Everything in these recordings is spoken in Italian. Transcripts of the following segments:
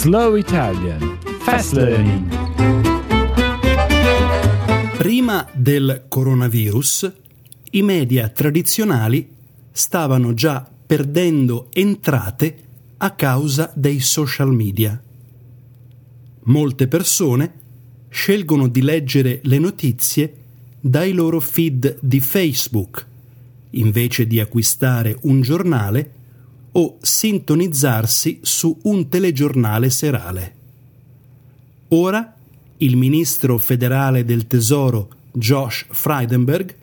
Slow Italian Fast Learning. Prima del coronavirus, i media tradizionali stavano già perdendo entrate a causa dei social media. Molte persone scelgono di leggere le notizie dai loro feed di Facebook invece di acquistare un giornale o sintonizzarsi su un telegiornale serale. Ora il ministro federale del Tesoro Josh Frydenberg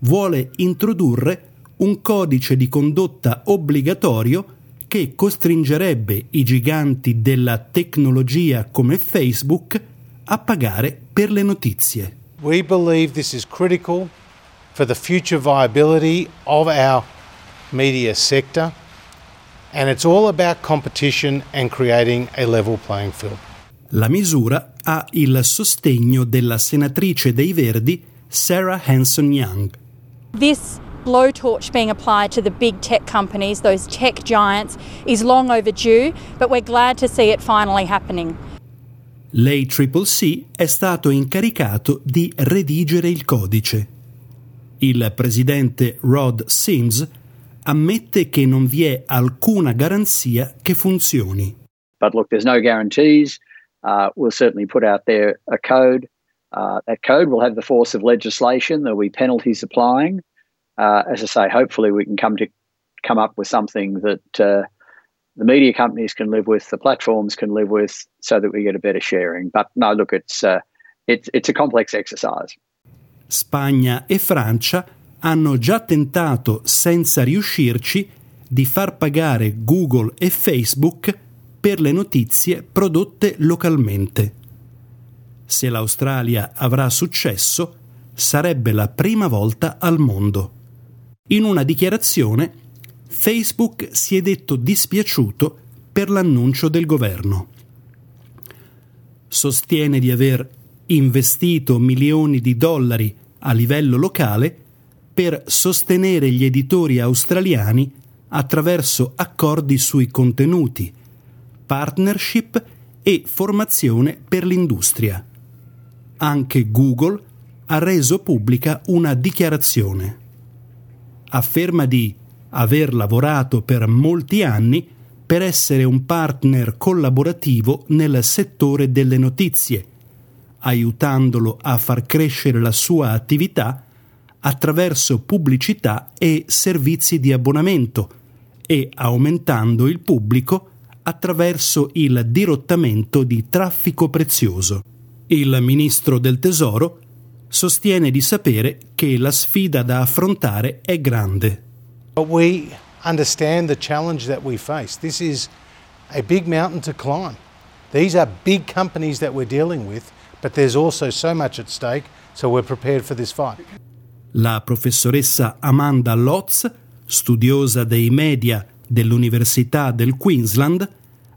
vuole introdurre un codice di condotta obbligatorio che costringerebbe i giganti della tecnologia come Facebook a pagare per le notizie. We believe this is critical for the future viability of our media sector and it's all about competition and creating a level playing field. La misura ha il sostegno della senatrice dei Verdi Sarah Hanson Young. This blowtorch being applied to the big tech companies, those tech giants, is long overdue, but we're glad to see it finally happening. L'ACCC è stato incaricato di redigere il codice. Il presidente Rod Sims ammette che non vi è alcuna garanzia che funzioni. But look, there's no guarantees. Uh, we'll certainly put out there a code. Uh, that code will have the force of legislation. There'll be penalties applying. Uh, as I say, hopefully we can come to come up with something that uh, the media companies can live with, the platforms can live with, so that we get a better sharing. But no, look, it's uh, it's it's a complex exercise. Spagna e Francia hanno già tentato, senza riuscirci, di far pagare Google e Facebook per le notizie prodotte localmente. Se l'Australia avrà successo, sarebbe la prima volta al mondo. In una dichiarazione, Facebook si è detto dispiaciuto per l'annuncio del governo. Sostiene di aver investito milioni di dollari a livello locale per sostenere gli editori australiani attraverso accordi sui contenuti, partnership e formazione per l'industria. Anche Google ha reso pubblica una dichiarazione. Afferma di aver lavorato per molti anni per essere un partner collaborativo nel settore delle notizie, aiutandolo a far crescere la sua attività attraverso pubblicità e servizi di abbonamento e aumentando il pubblico attraverso il dirottamento di traffico prezioso. Il ministro del Tesoro sostiene di sapere che la sfida da affrontare è grande. We understand the challenge that we face. This is a big mountain to climb. These are big companies that we're dealing with, but there's also so much at stake, so we're prepared for this fight. La professoressa Amanda Lotz, studiosa dei media dell'Università del Queensland,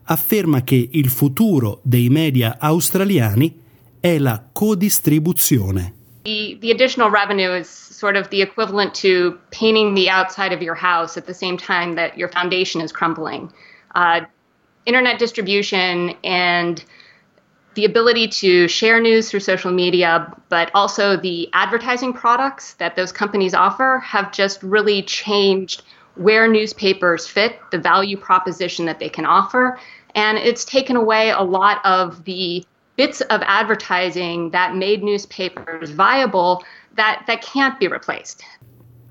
afferma che il futuro dei media australiani è la codistribuzione. The, the additional revenue is sort of the equivalent to painting the outside of your house at the same time that your foundation is crumbling. Uh, internet distribution and the ability to share news through social media, but also the advertising products that those companies offer have just really changed where newspapers fit, the value proposition that they can offer. And it's taken away a lot of the bits of advertising that made newspapers viable that, that can't be replaced.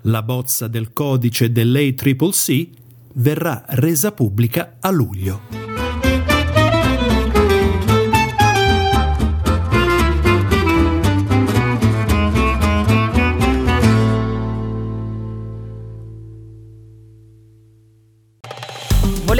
La bozza del codice dell'ACCC verrà resa pubblica a luglio.